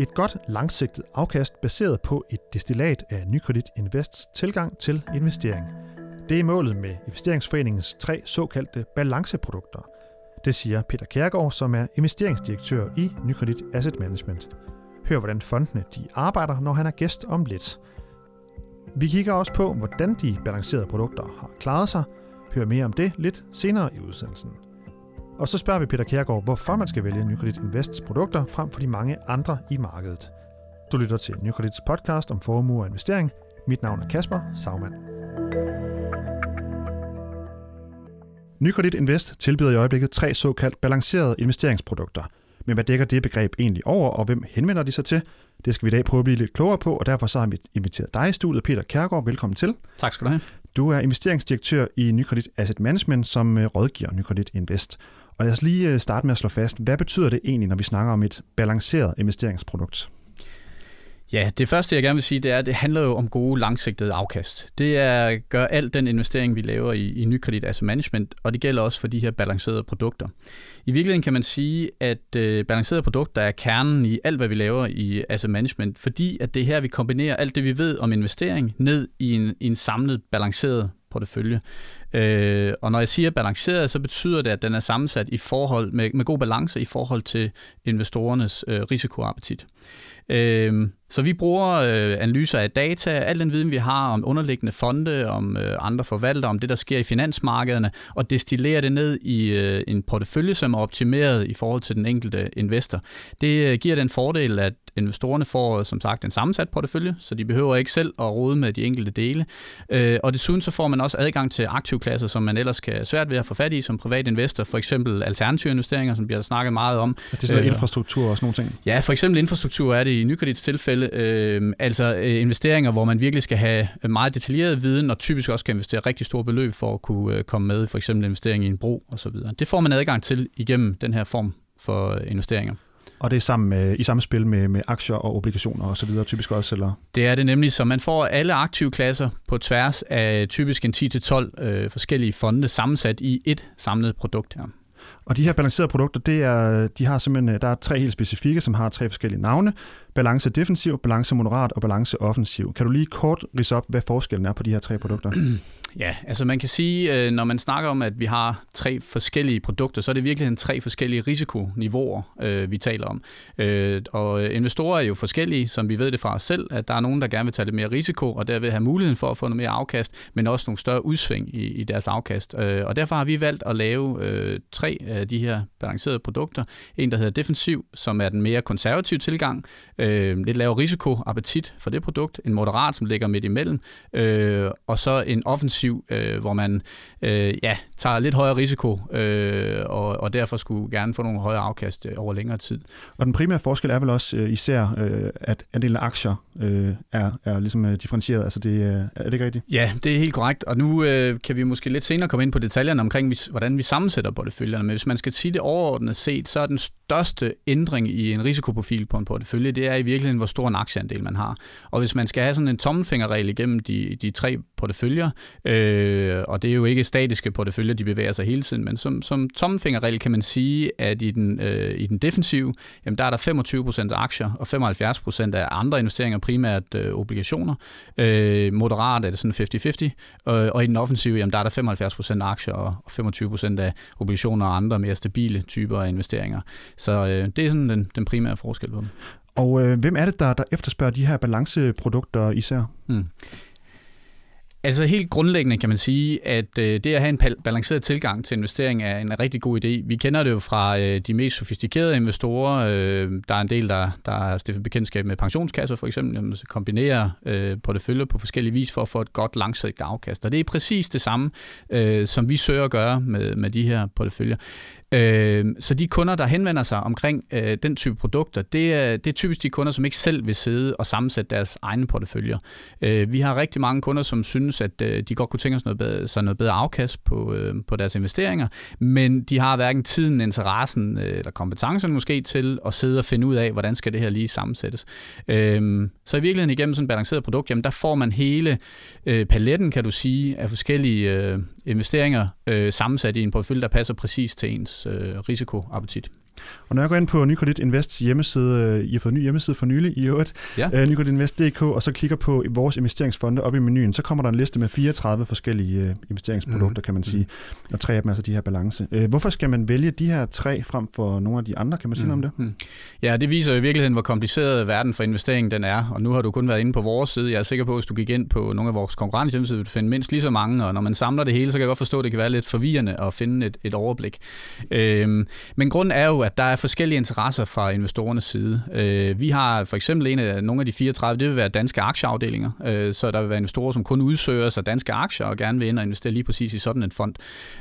Et godt langsigtet afkast baseret på et destillat af Nykredit Invests tilgang til investering. Det er målet med investeringsforeningens tre såkaldte balanceprodukter. Det siger Peter Kærgaard, som er investeringsdirektør i Nykredit Asset Management. Hør, hvordan fondene de arbejder, når han er gæst om lidt. Vi kigger også på, hvordan de balancerede produkter har klaret sig. Hør mere om det lidt senere i udsendelsen. Og så spørger vi Peter Kjærgaard, hvorfor man skal vælge Nykredit Invests produkter frem for de mange andre i markedet. Du lytter til Nykredits podcast om formue og investering. Mit navn er Kasper Sagmann. Nykredit Invest tilbyder i øjeblikket tre såkaldt balancerede investeringsprodukter. Men hvad dækker det begreb egentlig over, og hvem henvender de sig til? Det skal vi i dag prøve at blive lidt klogere på, og derfor så har vi inviteret dig i studiet, Peter Kærgaard. Velkommen til. Tak skal du have. Du er investeringsdirektør i Nykredit Asset Management, som øh, rådgiver Nykredit Invest. Og lad os lige øh, starte med at slå fast, hvad betyder det egentlig, når vi snakker om et balanceret investeringsprodukt? Ja, det første jeg gerne vil sige, det er, at det handler jo om gode langsigtede afkast. Det er gør alt den investering, vi laver i, i Nykredit Asset Management, og det gælder også for de her balancerede produkter. I virkeligheden kan man sige, at øh, balancerede produkter er kernen i alt, hvad vi laver i asset management, fordi at det er her, vi kombinerer alt det, vi ved om investering, ned i en, i en samlet balanceret portefølje. Øh, og når jeg siger balanceret, så betyder det, at den er sammensat i forhold med, med god balance i forhold til investorernes øh, risikoappetit. Øh, så vi bruger øh, analyser af data, al den viden, vi har om underliggende fonde, om øh, andre forvaltere, om det, der sker i finansmarkederne, og destillerer det ned i øh, en portefølje, som er optimeret i forhold til den enkelte investor. Det øh, giver den fordel, at investorerne får som sagt en sammensat portefølje, så de behøver ikke selv at rode med de enkelte dele. Øh, og desuden så får man også adgang til aktivklasser, som man ellers kan svært ved at få fat i som privat investor, for eksempel alternative investeringer, som bliver snakket meget om. Er det sådan øh, infrastruktur og sådan nogle ting? Ja, for eksempel infrastruktur er det i Nykredits tilfælde, øh, altså øh, investeringer, hvor man virkelig skal have meget detaljeret viden, og typisk også kan investere rigtig store beløb for at kunne øh, komme med, for eksempel investering i en bro osv. Det får man adgang til igennem den her form for investeringer. Og det er sammen med, i samme spil med, med aktier og obligationer og så videre, typisk også, eller? Det er det nemlig, så man får alle aktive klasser på tværs af typisk en 10-12 øh, forskellige fonde sammensat i et samlet produkt her. Og de her balancerede produkter, det er, de har simpelthen, der er tre helt specifikke, som har tre forskellige navne. Balance defensiv, balance moderat og balance offensiv. Kan du lige kort rise op, hvad forskellen er på de her tre produkter? Ja, altså man kan sige, øh, når man snakker om, at vi har tre forskellige produkter, så er det virkelig tre forskellige risikoniveauer, øh, vi taler om. Øh, og investorer er jo forskellige, som vi ved det fra os selv, at der er nogen, der gerne vil tage lidt mere risiko, og derved have muligheden for at få noget mere afkast, men også nogle større udsving i, i deres afkast. Og derfor har vi valgt at lave tre af de her balancerede produkter. En, der hedder defensiv, som er den mere konservative tilgang, lidt lavere risikoappetit for det produkt, en moderat, som ligger midt imellem, og så en offensiv offensiv, øh, hvor man øh, ja, tager lidt højere risiko, øh, og, og derfor skulle gerne få nogle højere afkast øh, over længere tid. Og den primære forskel er vel også øh, især, øh, at andelen af aktier øh, er, er ligesom øh, differentieret. Altså det, øh, er det ikke rigtigt? Ja, det er helt korrekt. Og nu øh, kan vi måske lidt senere komme ind på detaljerne omkring, hvordan vi sammensætter porteføljerne. Men hvis man skal sige det overordnet set, så er den største ændring i en risikoprofil på en portefølje, det er i virkeligheden, hvor stor en aktieandel man har. Og hvis man skal have sådan en tommelfingerregel igennem de, de tre porteføljer, øh, og det er jo ikke statiske porteføljer, de bevæger sig hele tiden, men som, som tommelfingerregel kan man sige, at i den, øh, i den defensive, jamen der er der 25% af aktier og 75% af andre investeringer, primært øh, obligationer. Øh, moderat er det sådan 50-50, øh, og i den offensive, jamen der er der 75% af aktier og 25% af obligationer og andre mere stabile typer af investeringer. Så øh, det er sådan den, den primære forskel på dem. Og øh, hvem er det, der, der efterspørger de her balanceprodukter især? Mm. Altså helt grundlæggende kan man sige, at øh, det at have en balanceret tilgang til investering er en rigtig god idé. Vi kender det jo fra øh, de mest sofistikerede investorer. Øh, der er en del, der, der har stiftet bekendtskab med pensionskasser for eksempel, som kombinerer øh, porteføljer på forskellige vis for at få et godt langsigtet afkast. Og det er præcis det samme, øh, som vi søger at gøre med, med de her porteføljer. Øh, så de kunder, der henvender sig omkring øh, den type produkter, det er, det er typisk de kunder, som ikke selv vil sidde og sammensætte deres egne porteføljer. Øh, vi har rigtig mange kunder, som synes, at øh, de godt kunne tænke sig noget bedre, sig noget bedre afkast på, øh, på deres investeringer, men de har hverken tiden, interessen øh, eller kompetencen måske til at sidde og finde ud af, hvordan skal det her lige sammensættes. Øh, så i virkeligheden igennem sådan et balanceret produkt, jamen der får man hele øh, paletten, kan du sige, af forskellige øh, investeringer øh, sammensat i en portefølje, der passer præcis til ens øh, risikoappetit. Og når jeg går ind på Nykredit Invests hjemmeside, øh, I har fået en ny hjemmeside for nylig i øvrigt, ja. uh, nykredinvest.dk, og så klikker på vores investeringsfonde op i menuen, så kommer der en liste med 34 forskellige uh, investeringsprodukter, mm. kan man sige, og tre af dem er altså de her balance. Uh, hvorfor skal man vælge de her tre frem for nogle af de andre? Kan man sige mm. noget om det? Mm. Ja, det viser i virkeligheden, hvor kompliceret verden for investering den er, og nu har du kun været inde på vores side. Jeg er sikker på, at hvis du gik ind på nogle af vores konkurrenter hjemmesider, vil du finde mindst lige så mange, og når man samler det hele, så kan jeg godt forstå, at det kan være lidt forvirrende at finde et, et overblik. Øhm, men grunden er jo, at der er forskellige interesser fra investorernes side. Øh, vi har for eksempel en af nogle af de 34, det vil være danske aktieafdelinger, øh, så der vil være investorer, som kun udsøger sig danske aktier og gerne vil ind og investere lige præcis i sådan en fond.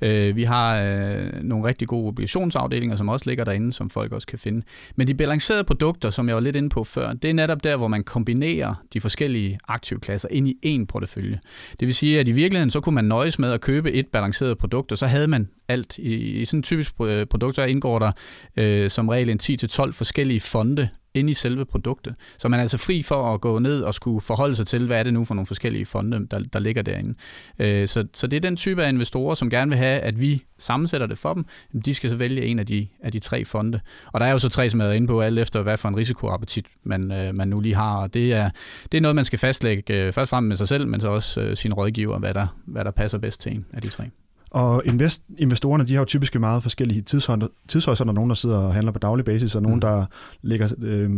Øh, vi har øh, nogle rigtig gode obligationsafdelinger, som også ligger derinde, som folk også kan finde. Men de balancerede produkter, som jeg var lidt inde på før, det er netop der, hvor man kombinerer de forskellige aktivklasser ind i én portefølje. Det vil sige, at i virkeligheden så kunne man nøjes med at købe et balanceret produkt, og så havde man alt. I, i sådan en typisk øh, produkt, der indgår der øh, som regel en 10-12 forskellige fonde inde i selve produktet. Så man er altså fri for at gå ned og skulle forholde sig til, hvad er det nu for nogle forskellige fonde, der, der ligger derinde. Øh, så, så det er den type af investorer, som gerne vil have, at vi sammensætter det for dem. De skal så vælge en af de, af de tre fonde. Og der er jo så tre, som jeg er inde på, alt efter hvad for en risikoappetit man, øh, man nu lige har. Og det er, det er noget, man skal fastlægge øh, først frem med sig selv, men så også øh, sin rådgiver, hvad der, hvad der passer bedst til en af de tre. Og invest, investorerne, de har jo typisk meget forskellige tidshorisonter. Nogen, der sidder og handler på daglig basis, og nogen, mm. der ligger, øh,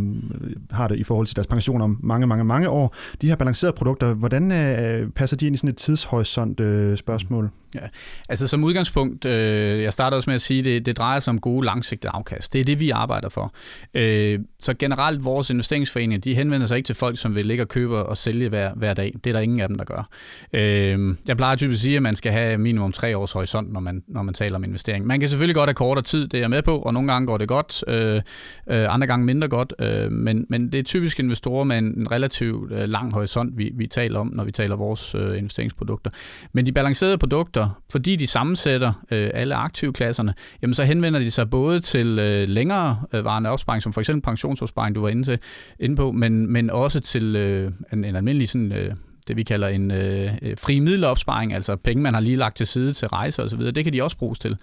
har det i forhold til deres pension om mange, mange, mange år. De her balancerede produkter, hvordan øh, passer de ind i sådan et tidshorisont øh, spørgsmål? Ja, altså som udgangspunkt, øh, jeg starter også med at sige, det, det drejer sig om gode langsigtede afkast. Det er det, vi arbejder for. Øh, så generelt, vores investeringsforeninger, de henvender sig ikke til folk, som vil ligge og købe og sælge hver, hver dag. Det er der ingen af dem, der gør. Øh, jeg plejer typisk at sige, at man skal have minimum tre års horisont, når man, når man taler om investering. Man kan selvfølgelig godt have kortere tid, det er jeg med på, og nogle gange går det godt, øh, øh, andre gange mindre godt, øh, men, men det er typisk investorer med en, en relativt øh, lang horisont, vi, vi taler om, når vi taler vores øh, investeringsprodukter. Men de balancerede produkter, fordi de sammensætter øh, alle aktivklasserne, jamen så henvender de sig både til øh, længere øh, varende opsparing, som for eksempel pensionsopsparing, du var inde, til, inde på, men, men også til øh, en, en almindelig sådan, øh, det vi kalder en øh, fri middelopsparing, altså penge, man har lige lagt til side til rejser osv., det kan de også bruges til.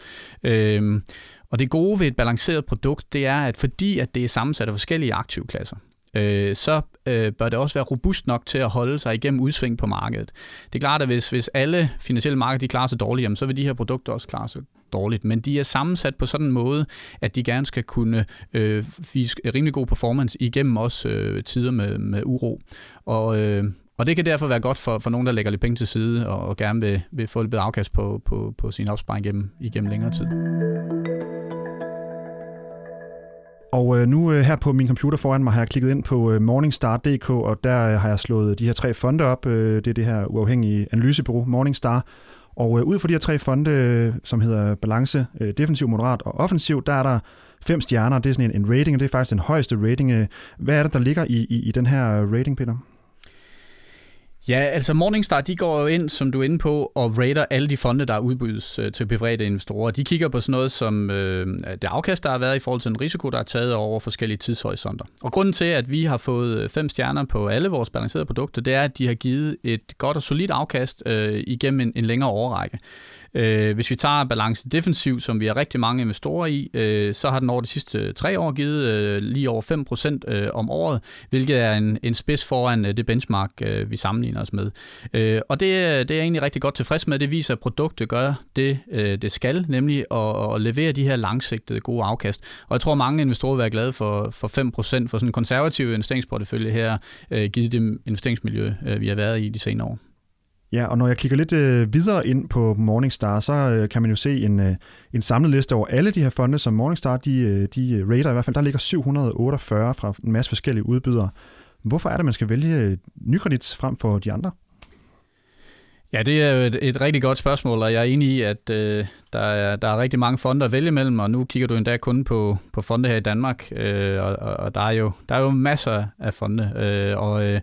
Øh, og det gode ved et balanceret produkt, det er, at fordi at det er sammensat af forskellige aktivklasser, øh, så øh, bør det også være robust nok til at holde sig igennem udsving på markedet. Det er klart, at hvis, hvis alle finansielle markeder de klarer sig dårligt, jamen, så vil de her produkter også klare sig dårligt. Men de er sammensat på sådan en måde, at de gerne skal kunne øh, vise rimelig god performance igennem også øh, tider med, med uro. Og, øh, og det kan derfor være godt for, for nogen, der lægger lidt penge til side og, og gerne vil, vil få lidt bedre afkast på, på, på sin opsparing igennem, igennem længere tid. Og øh, nu øh, her på min computer foran mig har jeg klikket ind på øh, morningstar.dk, og der har jeg slået de her tre fonde op. Det er det her uafhængige analysebureau Morningstar. Og ud fra de her tre fonde, som hedder balance, defensiv, moderat og offensiv, der er der fem stjerner. Det er sådan en, en rating, og det er faktisk den højeste rating. Hvad er det, der ligger i, i, i den her rating, Peter? Ja, altså Morningstar, de går jo ind, som du er inde på, og rater alle de fonde, der udbydes øh, til private investorer. De kigger på sådan noget som øh, det afkast, der har været i forhold til en risiko, der er taget over forskellige tidshorisonter. Og grunden til, at vi har fået øh, fem stjerner på alle vores balancerede produkter, det er, at de har givet et godt og solidt afkast øh, igennem en, en længere overrække. Øh, hvis vi tager balance defensiv, som vi har rigtig mange investorer i, øh, så har den over de sidste tre år givet øh, lige over 5% øh, om året, hvilket er en, en spids foran øh, det benchmark, øh, vi sammenligner os med. Øh, og det, det er jeg egentlig rigtig godt tilfreds med. Det viser, at produktet gør det, øh, det skal, nemlig at, at levere de her langsigtede gode afkast. Og jeg tror, mange investorer vil være glade for, for 5% for sådan en konservativ investeringsportefølje her, øh, givet det investeringsmiljø, øh, vi har været i de senere år. Ja, og når jeg kigger lidt øh, videre ind på Morningstar, så øh, kan man jo se en, øh, en samlet liste over alle de her fonde, som Morningstar de, øh, de rater i hvert fald. Der ligger 748 fra en masse forskellige udbydere. Hvorfor er det, man skal vælge øh, nykredits frem for de andre? Ja, det er et, et rigtig godt spørgsmål, og jeg er enig i, at øh, der, er, der er rigtig mange fonde at vælge mellem, og nu kigger du endda kun på, på fonde her i Danmark, øh, og, og der, er jo, der er jo masser af fonde, øh, og øh,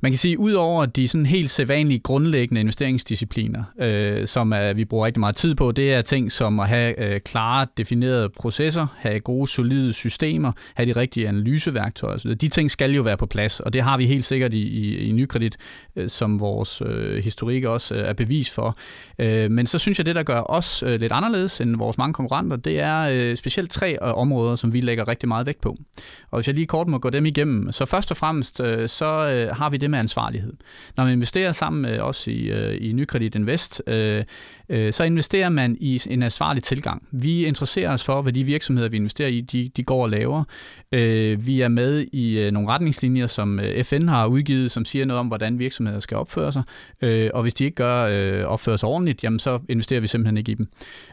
man kan sige, udover de sådan helt sædvanlige grundlæggende investeringsdiscipliner, øh, som er, vi bruger rigtig meget tid på, det er ting som at have øh, klare, definerede processer, have gode, solide systemer, have de rigtige analyseværktøjer osv. De ting skal jo være på plads, og det har vi helt sikkert i, i, i Nykredit, øh, som vores øh, historik også øh, er bevis for. Øh, men så synes jeg, det der gør os øh, lidt anderledes end vores mange konkurrenter, det er øh, specielt tre øh, områder, som vi lægger rigtig meget vægt på. Og hvis jeg lige kort må gå dem igennem, så først og fremmest, øh, så øh, har vi det med ansvarlighed. Når man investerer sammen med os i, øh, i Nykredit Invest, øh, øh, så investerer man i en ansvarlig tilgang. Vi interesserer os for, hvad de virksomheder, vi investerer i, de, de går og laver. Øh, vi er med i øh, nogle retningslinjer, som øh, FN har udgivet, som siger noget om, hvordan virksomheder skal opføre sig. Øh, og hvis de ikke gør øh, opfører sig ordentligt, jamen så investerer vi simpelthen ikke i dem.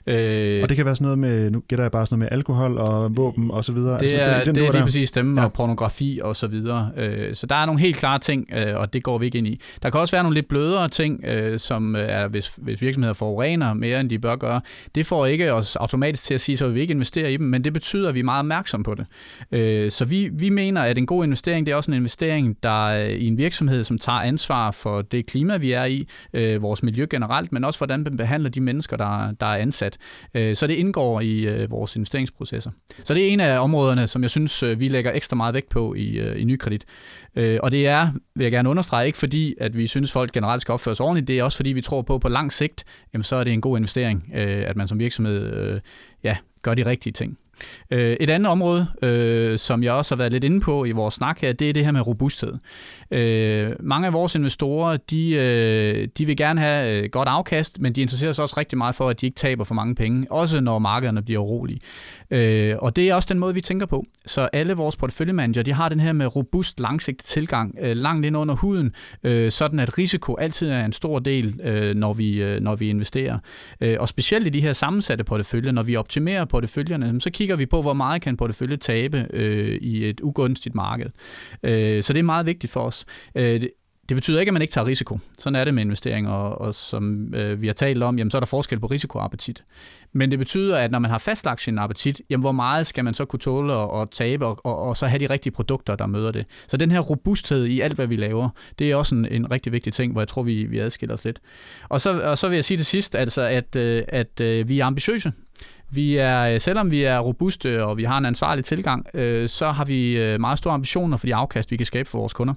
Øh, og det kan være sådan noget med, nu gætter jeg bare sådan noget med alkohol og våben og så videre. Det altså, er, den, det er lige der. præcis dem, ja. og pornografi og så videre. Øh, så der er nogle helt klare ting, øh, og det går vi ikke ind i. Der kan også være nogle lidt blødere ting, øh, som er, hvis, hvis virksomheder forurener mere, end de bør gøre. Det får ikke os automatisk til at sige, så vi ikke investerer i dem, men det betyder, at vi er meget opmærksom på det. Øh, så vi, vi mener, at en god investering, det er også en investering, der er i en virksomhed, som tager ansvar for det klima, vi er i, øh, vores miljø generelt, men også hvordan man behandler de mennesker, der, der er ansat ansat. Øh, så det indgår i øh, vores investeringsprocesser. Så det er en af områderne, som jeg synes, øh, vi lægger ekstra meget vægt på i, i nykredit. Og det er, vil jeg gerne understrege, ikke fordi, at vi synes, folk generelt skal opføre sig ordentligt, det er også fordi, vi tror på, på lang sigt, jamen, så er det en god investering, at man som virksomhed ja, gør de rigtige ting. Øh, et andet område, øh, som jeg også har været lidt inde på i vores snak her, det er det her med robusthed. Øh, mange af vores investorer, de, øh, de vil gerne have øh, godt afkast, men de interesserer sig også rigtig meget for, at de ikke taber for mange penge, også når markederne bliver urolige. Øh, og det er også den måde, vi tænker på. Så alle vores porteføljemanager, de har den her med robust, langsigtet tilgang, øh, langt ind under huden, sådan at risiko altid er en stor del, når, vi, når vi investerer. og specielt i de her sammensatte porteføljer, når vi optimerer porteføljerne, så kigger vi på, hvor meget kan portefølje tabe øh, i et ugunstigt marked. Øh, så det er meget vigtigt for os. Øh, det, betyder ikke, at man ikke tager risiko. Sådan er det med investeringer, og, og som øh, vi har talt om, jamen, så er der forskel på risikoappetit. Men det betyder, at når man har fastlagt sin appetit, jamen, hvor meget skal man så kunne tåle at, tabe, og, og, og så have de rigtige produkter, der møder det. Så den her robusthed i alt, hvad vi laver, det er også en, en rigtig vigtig ting, hvor jeg tror, vi, vi adskiller os lidt. Og så, og så vil jeg sige det sidst, altså, at, øh, at øh, vi er ambitiøse. Vi er, øh, selvom vi er robuste og vi har en ansvarlig tilgang, øh, så har vi øh, meget store ambitioner for de afkast, vi kan skabe for vores kunder.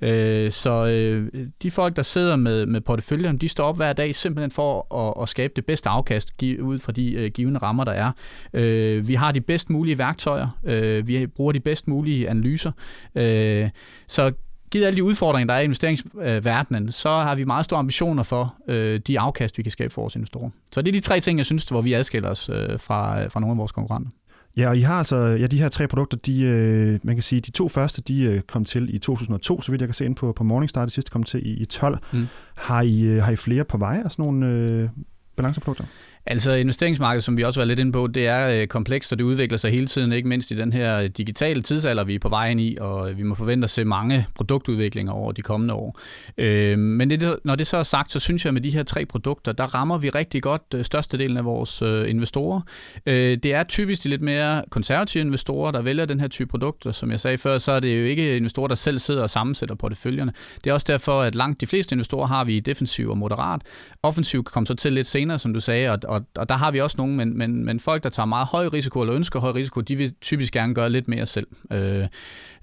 Øh, så øh, de folk, der sidder med, med porteføljen, de står op hver dag simpelthen for at, at skabe det bedste afkast ud fra de øh, givende rammer, der er. Øh, vi har de bedst mulige værktøjer. Øh, vi bruger de bedst mulige analyser. Øh, så givet alle de udfordringer, der er i investeringsverdenen, så har vi meget store ambitioner for øh, de afkast, vi kan skabe for vores investorer. Så det er de tre ting, jeg synes, hvor vi adskiller os øh, fra, fra nogle af vores konkurrenter. Ja, og I har altså, ja, de her tre produkter, de, øh, man kan sige, de to første, de øh, kom til i 2002, så vidt jeg kan se ind på, på Morningstar, det sidste kom til i, i 12. Mm. Har, I, øh, har I flere på vej af sådan nogle øh, balanceprodukter? Altså investeringsmarkedet, som vi også var lidt inde på, det er øh, komplekst, og det udvikler sig hele tiden, ikke mindst i den her øh, digitale tidsalder, vi er på vej ind i, og vi må forvente at se mange produktudviklinger over de kommende år. Øh, men det, når det så er sagt, så synes jeg, at med de her tre produkter, der rammer vi rigtig godt øh, størstedelen af vores øh, investorer. Øh, det er typisk de lidt mere konservative investorer, der vælger den her type produkter. Som jeg sagde før, så er det jo ikke investorer, der selv sidder og sammensætter porteføljerne. Det er også derfor, at langt de fleste investorer har vi defensiv og moderat. Offensiv kommer så til lidt senere, som du sagde, og, og, og der har vi også nogle, men, men, men folk, der tager meget høj risiko eller ønsker høj risiko, de vil typisk gerne gøre lidt mere selv. Øh,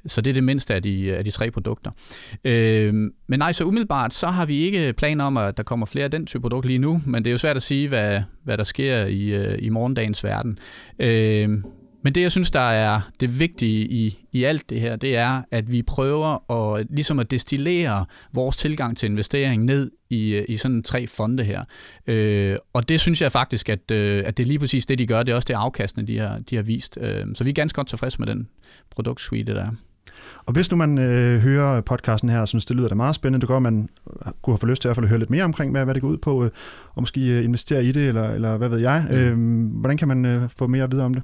så det er det mindste af de, af de tre produkter. Øh, men nej, så umiddelbart, så har vi ikke planer om, at der kommer flere af den type produkter lige nu, men det er jo svært at sige, hvad, hvad der sker i, øh, i morgendagens verden. Øh, men det, jeg synes, der er det vigtige i, i alt det her, det er, at vi prøver at, ligesom at destillere vores tilgang til investering ned i, i sådan tre fonde her. Øh, og det synes jeg faktisk, at, øh, at det er lige præcis det, de gør. Det er også det afkastende, de har, de har vist. Øh, så vi er ganske godt tilfredse med den produktsuite, der er. Og hvis nu man øh, hører podcasten her og synes, det lyder da meget spændende, det går, at man kunne have fået lyst til at, at høre lidt mere omkring, hvad, hvad det går ud på, øh, og måske øh, investere i det, eller, eller hvad ved jeg. Mm. Øh, hvordan kan man øh, få mere at vide om det?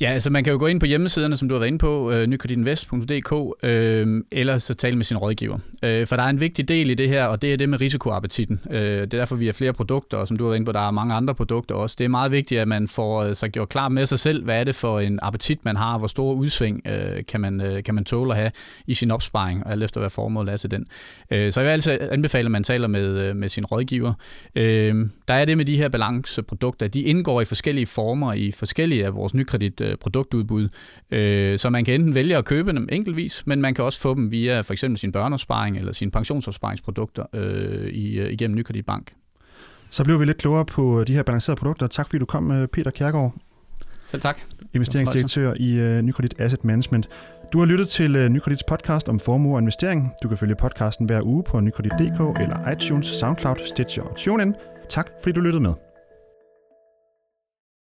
Ja, altså man kan jo gå ind på hjemmesiderne, som du har været inde på, øh, nykreditinvest.dk, øh, eller så tale med sin rådgiver. Øh, for der er en vigtig del i det her, og det er det med risikoappetitten. Øh, det er derfor, vi har flere produkter, og som du har været inde på, der er mange andre produkter også. Det er meget vigtigt, at man får øh, sig gjort klar med sig selv, hvad er det for en appetit, man har, hvor store udsving øh, kan, man, øh, kan man tåle at have i sin opsparing, og alt efter hvad formålet er til den. Øh, så jeg vil altså anbefale, at man taler med, øh, med sin rådgiver. Øh, der er det med de her balanceprodukter, de indgår i forskellige former i forskellige af vores nykredit øh, produktudbud. Øh, så man kan enten vælge at købe dem enkeltvis, men man kan også få dem via for eksempel sin børneopsparing eller sine pensionsopsparingsprodukter øh, i, øh, igennem Nykredit Bank. Så blev vi lidt klogere på de her balancerede produkter. Tak fordi du kom, øh, Peter Kjærgaard. Selv tak. Investeringsdirektør i uh, Nykredit Asset Management. Du har lyttet til uh, Nykredits podcast om formue og investering. Du kan følge podcasten hver uge på nykredit.dk eller iTunes, SoundCloud, Stitcher og TuneIn. Tak fordi du lyttede med.